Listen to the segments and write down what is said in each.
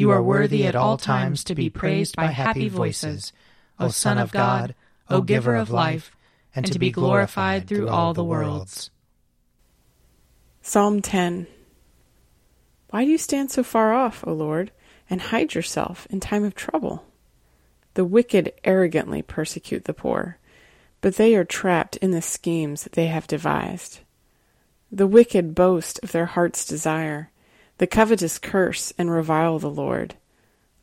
You are worthy at all times to be praised by happy voices, O Son of God, O Giver of life, and to be glorified through all the worlds. Psalm 10 Why do you stand so far off, O Lord, and hide yourself in time of trouble? The wicked arrogantly persecute the poor, but they are trapped in the schemes they have devised. The wicked boast of their heart's desire. The covetous curse and revile the Lord.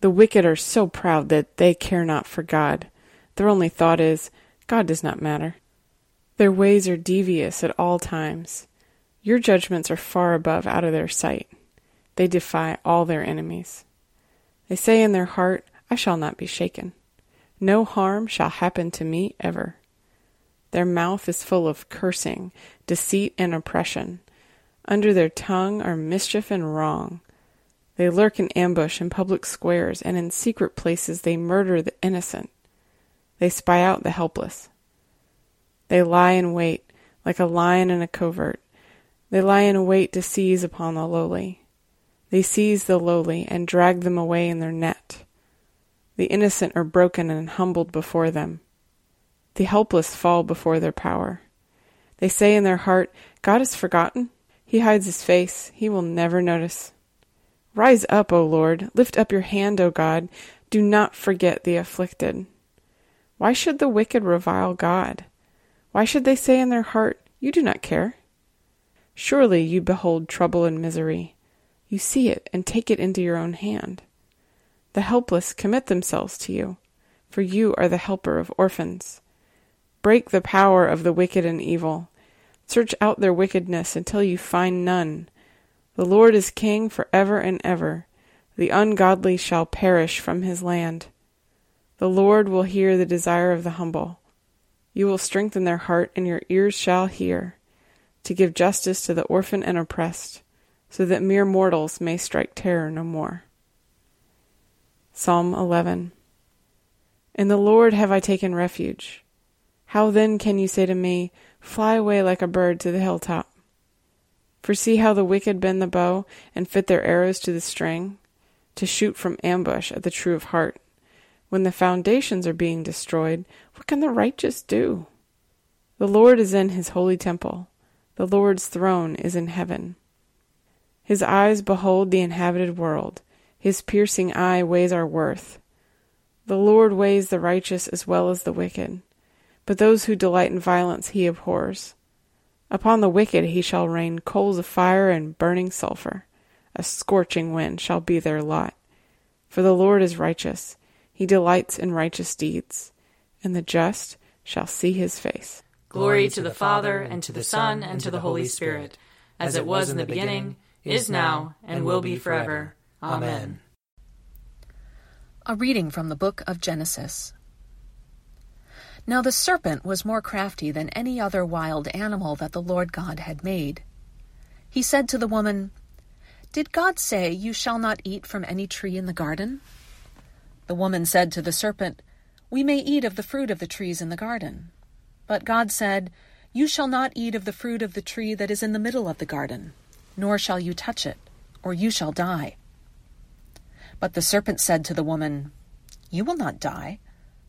The wicked are so proud that they care not for God. Their only thought is, God does not matter. Their ways are devious at all times. Your judgments are far above out of their sight. They defy all their enemies. They say in their heart, I shall not be shaken. No harm shall happen to me ever. Their mouth is full of cursing, deceit, and oppression. Under their tongue are mischief and wrong. They lurk in ambush in public squares, and in secret places they murder the innocent. They spy out the helpless. They lie in wait, like a lion in a covert. They lie in wait to seize upon the lowly. They seize the lowly and drag them away in their net. The innocent are broken and humbled before them. The helpless fall before their power. They say in their heart, God is forgotten. He hides his face. He will never notice. Rise up, O Lord. Lift up your hand, O God. Do not forget the afflicted. Why should the wicked revile God? Why should they say in their heart, You do not care? Surely you behold trouble and misery. You see it and take it into your own hand. The helpless commit themselves to you, for you are the helper of orphans. Break the power of the wicked and evil. Search out their wickedness until you find none. The Lord is king for ever and ever. The ungodly shall perish from his land. The Lord will hear the desire of the humble. You will strengthen their heart, and your ears shall hear, to give justice to the orphan and oppressed, so that mere mortals may strike terror no more. Psalm 11 In the Lord have I taken refuge. How then can you say to me, Fly away like a bird to the hilltop? For see how the wicked bend the bow and fit their arrows to the string, to shoot from ambush at the true of heart. When the foundations are being destroyed, what can the righteous do? The Lord is in his holy temple. The Lord's throne is in heaven. His eyes behold the inhabited world. His piercing eye weighs our worth. The Lord weighs the righteous as well as the wicked, but those who delight in violence he abhors. Upon the wicked he shall rain coals of fire and burning sulphur. A scorching wind shall be their lot. For the Lord is righteous. He delights in righteous deeds, and the just shall see his face. Glory to the Father, and to the Son, and to the Holy Spirit, as it was in the beginning, is now, and will be forever. Amen. A reading from the book of Genesis. Now the serpent was more crafty than any other wild animal that the Lord God had made. He said to the woman, Did God say, You shall not eat from any tree in the garden? The woman said to the serpent, We may eat of the fruit of the trees in the garden. But God said, You shall not eat of the fruit of the tree that is in the middle of the garden, nor shall you touch it, or you shall die. But the serpent said to the woman, You will not die,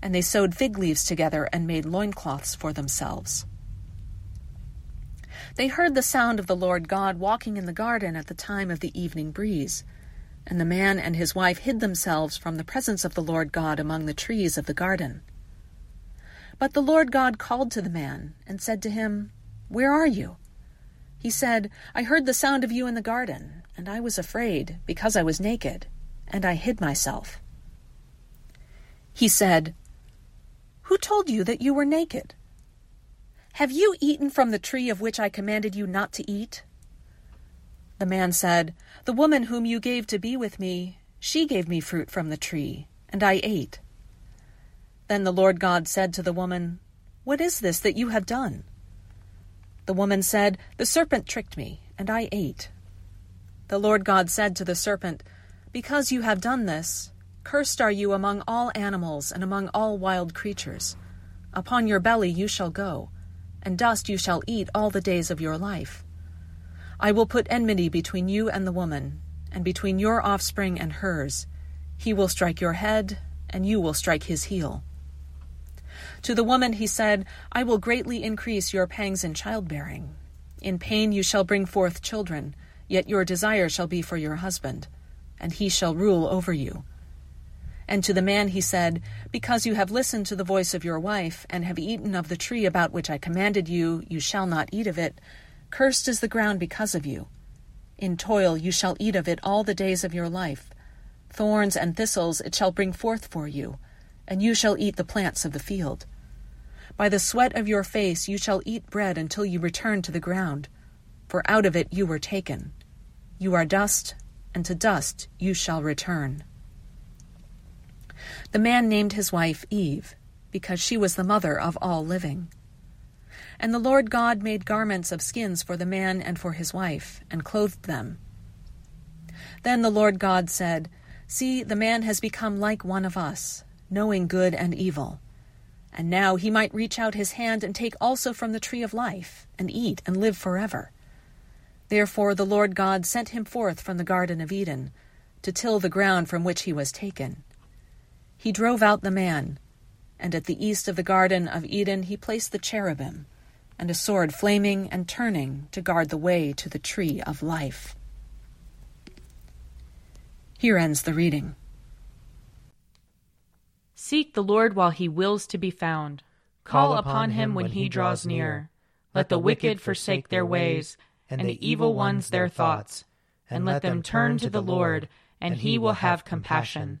And they sewed fig leaves together and made loincloths for themselves. They heard the sound of the Lord God walking in the garden at the time of the evening breeze. And the man and his wife hid themselves from the presence of the Lord God among the trees of the garden. But the Lord God called to the man and said to him, Where are you? He said, I heard the sound of you in the garden, and I was afraid, because I was naked, and I hid myself. He said, Who told you that you were naked? Have you eaten from the tree of which I commanded you not to eat? The man said, The woman whom you gave to be with me, she gave me fruit from the tree, and I ate. Then the Lord God said to the woman, What is this that you have done? The woman said, The serpent tricked me, and I ate. The Lord God said to the serpent, Because you have done this, cursed are you among all animals and among all wild creatures. Upon your belly you shall go, and dust you shall eat all the days of your life. I will put enmity between you and the woman, and between your offspring and hers. He will strike your head, and you will strike his heel. To the woman he said, I will greatly increase your pangs in childbearing. In pain you shall bring forth children, yet your desire shall be for your husband, and he shall rule over you. And to the man he said, Because you have listened to the voice of your wife, and have eaten of the tree about which I commanded you, you shall not eat of it. Cursed is the ground because of you. In toil you shall eat of it all the days of your life. Thorns and thistles it shall bring forth for you, and you shall eat the plants of the field. By the sweat of your face you shall eat bread until you return to the ground, for out of it you were taken. You are dust, and to dust you shall return. The man named his wife Eve, because she was the mother of all living. And the Lord God made garments of skins for the man and for his wife, and clothed them. Then the Lord God said, See, the man has become like one of us, knowing good and evil. And now he might reach out his hand and take also from the tree of life, and eat and live forever. Therefore the Lord God sent him forth from the Garden of Eden, to till the ground from which he was taken. He drove out the man, and at the east of the Garden of Eden he placed the cherubim and a sword flaming and turning to guard the way to the tree of life. Here ends the reading. Seek the Lord while he wills to be found. Call upon him when he draws near. Let the wicked forsake their ways, and the evil ones their thoughts. And let them turn to the Lord, and he will have compassion.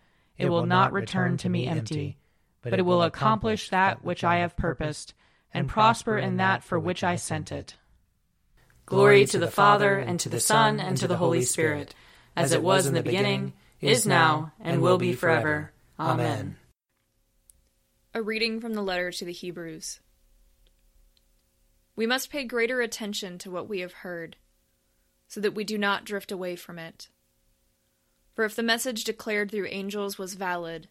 It will not return to me empty, but it will accomplish that which I have purposed and prosper in that for which I sent it. Glory to the Father, and to the Son, and to the Holy Spirit, as it was in the beginning, is now, and will be forever. Amen. A reading from the letter to the Hebrews. We must pay greater attention to what we have heard, so that we do not drift away from it. For if the message declared through angels was valid,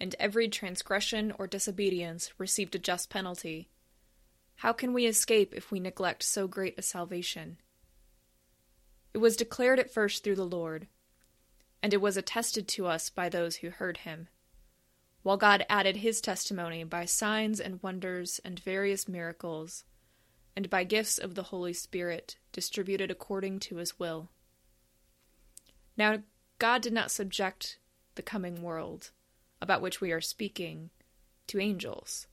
and every transgression or disobedience received a just penalty, how can we escape if we neglect so great a salvation? It was declared at first through the Lord, and it was attested to us by those who heard him. while God added his testimony by signs and wonders and various miracles, and by gifts of the Holy Spirit distributed according to his will. Now, God did not subject the coming world, about which we are speaking, to angels.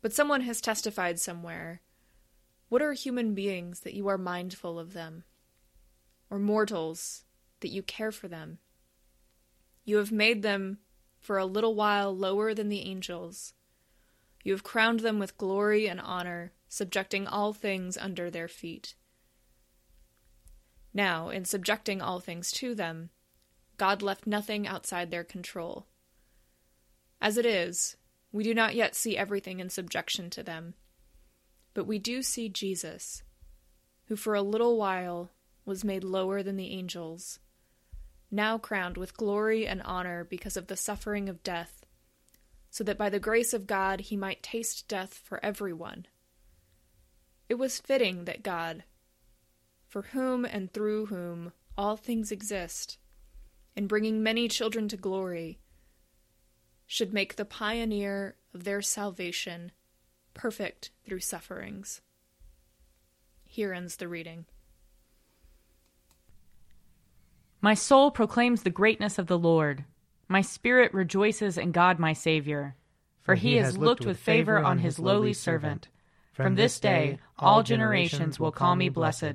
But someone has testified somewhere What are human beings that you are mindful of them? Or mortals that you care for them? You have made them for a little while lower than the angels. You have crowned them with glory and honor, subjecting all things under their feet. Now, in subjecting all things to them, God left nothing outside their control. As it is, we do not yet see everything in subjection to them, but we do see Jesus, who for a little while was made lower than the angels now crowned with glory and honor because of the suffering of death, so that by the grace of God he might taste death for everyone. It was fitting that God, for whom and through whom all things exist, in bringing many children to glory, should make the pioneer of their salvation perfect through sufferings. Here ends the reading. My soul proclaims the greatness of the Lord. My spirit rejoices in God my Saviour. For he has looked with favor on his lowly servant. From this day all generations will call me blessed.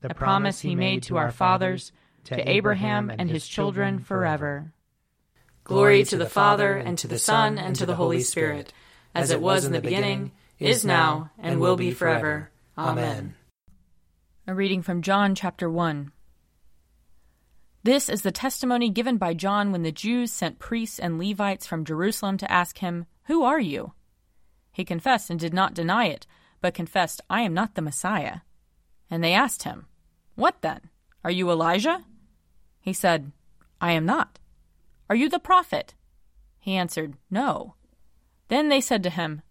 the promise he made to our fathers, to Abraham and his children forever. Glory to the Father, and to the Son, and to the Holy Spirit, as it was in the beginning, is now, and will be forever. Amen. A reading from John chapter 1. This is the testimony given by John when the Jews sent priests and Levites from Jerusalem to ask him, Who are you? He confessed and did not deny it, but confessed, I am not the Messiah. And they asked him, What then? Are you Elijah? He said, I am not. Are you the prophet? He answered, No. Then they said to him,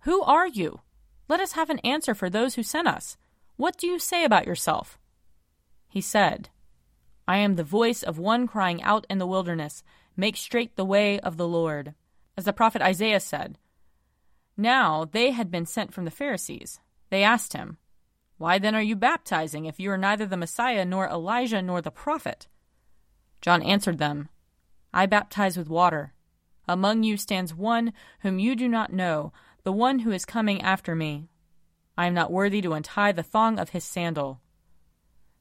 Who are you? Let us have an answer for those who sent us. What do you say about yourself? He said, I am the voice of one crying out in the wilderness, Make straight the way of the Lord. As the prophet Isaiah said. Now they had been sent from the Pharisees. They asked him, Why then are you baptizing, if you are neither the Messiah, nor Elijah, nor the prophet? John answered them, I baptize with water. Among you stands one whom you do not know, the one who is coming after me. I am not worthy to untie the thong of his sandal.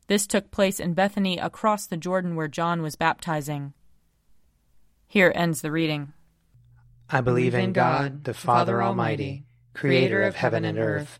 This took place in Bethany across the Jordan where John was baptizing. Here ends the reading. I believe in God, the Father Almighty, creator of heaven and earth.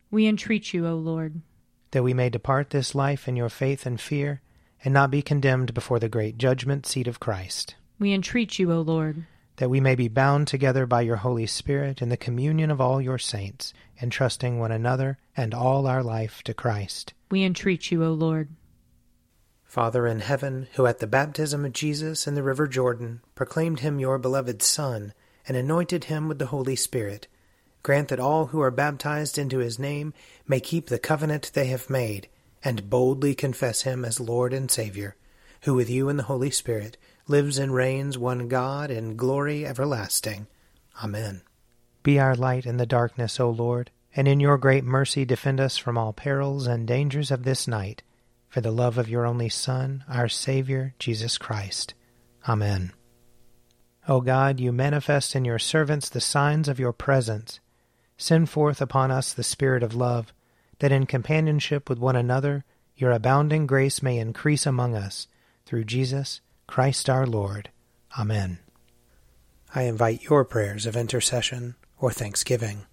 We entreat you, O Lord. That we may depart this life in your faith and fear, and not be condemned before the great judgment seat of Christ. We entreat you, O Lord. That we may be bound together by your Holy Spirit in the communion of all your saints, entrusting one another and all our life to Christ. We entreat you, O Lord. Father in heaven, who at the baptism of Jesus in the river Jordan proclaimed him your beloved Son, and anointed him with the Holy Spirit, grant that all who are baptized into his name may keep the covenant they have made, and boldly confess him as Lord and Saviour, who with you and the Holy Spirit lives and reigns one God in glory everlasting. Amen. Be our light in the darkness, O Lord, and in your great mercy defend us from all perils and dangers of this night, for the love of your only Son, our Saviour, Jesus Christ. Amen. O God, you manifest in your servants the signs of your presence. Send forth upon us the Spirit of love, that in companionship with one another your abounding grace may increase among us, through Jesus Christ our Lord. Amen. I invite your prayers of intercession or thanksgiving.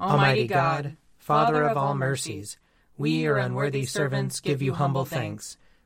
Almighty God, Father of all mercies, we, your unworthy servants, give you humble thanks